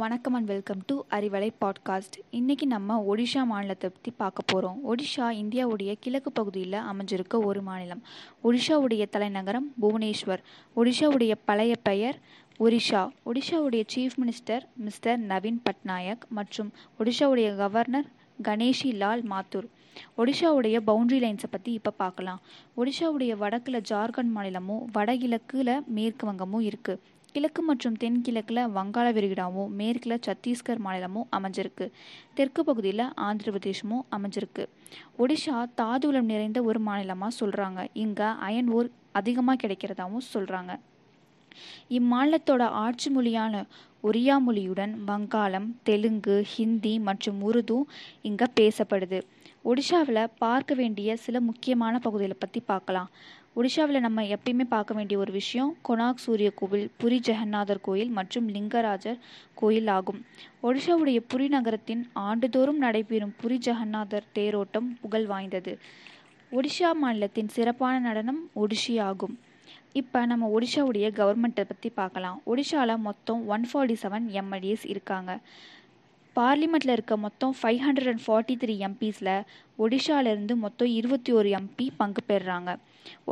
வணக்கம் and welcome to Arivalai podcast இன்றைக்கி நம்ம ஒடிஷா மாநிலத்தை பற்றி பார்க்க போகிறோம் ஒடிஷா இந்தியாவுடைய கிழக்கு பகுதியில் அமைஞ்சிருக்க ஒரு மாநிலம். ஒடிஷாவுடைய தலைநகரம் புவனேஸ்வர். ஒடிஷாவுடைய பழைய பெயர் Orissa. ஒடிஷாவுடைய chief minister mister Naveen Patnaik மற்றும் ஒடிஷாவுடைய கவர்னர் கணேஷி லால் மாத்தூர். ஒடிஷாவுடைய பவுண்டரி லைன்ஸை பற்றி இப்போ பார்க்கலாம். ஒடிஷாவுடைய வடக்கில் ஜார்க்கண்ட் மாநிலமும் வடகிழக்கில் மேற்கு வங்கமும் இருக்குது கிழக்கு மற்றும் தென்கிழக்கில் வங்காள விரிகுடாவும் மேற்கில் சத்தீஸ்கர் மாநிலமும் அமைஞ்சிருக்கு. தெற்கு பகுதியில் ஆந்திர பிரதேசமும் அமைஞ்சிருக்கு. ஒடிஷா தாதுவளம் நிறைந்த ஒரு மாநிலமாக சொல்கிறாங்க இங்கே அயன் ஓர் அதிகமாக கிடைக்கிறதாவும் சொல்கிறாங்க இம்மாநிலத்தோட ஆட்சி மொழியான ஒரியா மொழியுடன் வங்காளம் தெலுங்கு ஹிந்தி மற்றும் உருது இங்கே பேசப்படுது. ஒடிஷாவில் பார்க்க வேண்டிய சில முக்கியமான பகுதிகளை பற்றி பார்க்கலாம். ஒடிஷாவில் நம்ம எப்பயுமே பார்க்க வேண்டிய ஒரு விஷயம் கொனாக் சூரிய கோவில் புரி ஜெகநாதர் கோயில் மற்றும் லிங்கராஜர் கோயில் ஆகும். ஒடிஷாவுடைய புரி நகரத்தின் ஆண்டுதோறும் நடைபெறும் புரி ஜெகநாதர் தேரோட்டம் புகழ் வாய்ந்தது. ஒடிஷா மாநிலத்தின் சிறப்பான நடனம் ஒடிஷி ஆகும். இப்போ நம்ம ஒடிஷாவுடைய கவர்மெண்ட்டை பற்றி பார்க்கலாம் ஒடிஷாவில் மொத்தம் ஒன் ஃபார்ட்டி செவன் எம்எல்ஏஸ் இருக்காங்க. பார்லிமெண்ட்டில் இருக்க மொத்தம் five hundred and forty three எம்பிஸில் ஒடிஷாவிலேருந்து மொத்தம் இருபத்தி ஒரு எம்பி பங்கு பெறுறாங்க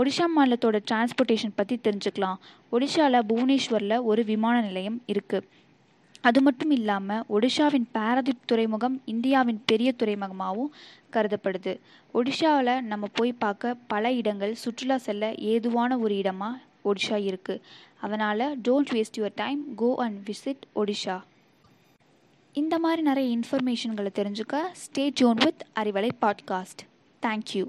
ஒடிஷா மாநிலத்தோட டிரான்ஸ்போர்ட்டேஷன் பற்றி தெரிஞ்சுக்கலாம். ஒடிஷாவில் புவனேஸ்வரில் ஒரு விமான நிலையம் இருக்குது அது மட்டும் இல்லாமல் ஒடிஷாவின் பாரதீப் துறைமுகம் இந்தியாவின் பெரிய துறைமுகமாகவும் கருதப்படுது. ஒடிஷாவில் நம்ம போய் பார்க்க பல இடங்கள் சுற்றுலா செல்ல ஏதுவான ஒரு இடமாக ஒடிஷா இருக்குது அதனால் don't waste your time go and visit Odisha. இந்த மாதிரி நிறைய இன்ஃபர்மேஷன்களை தெரிஞ்சுக்க stay zone with Arivalai podcast thank you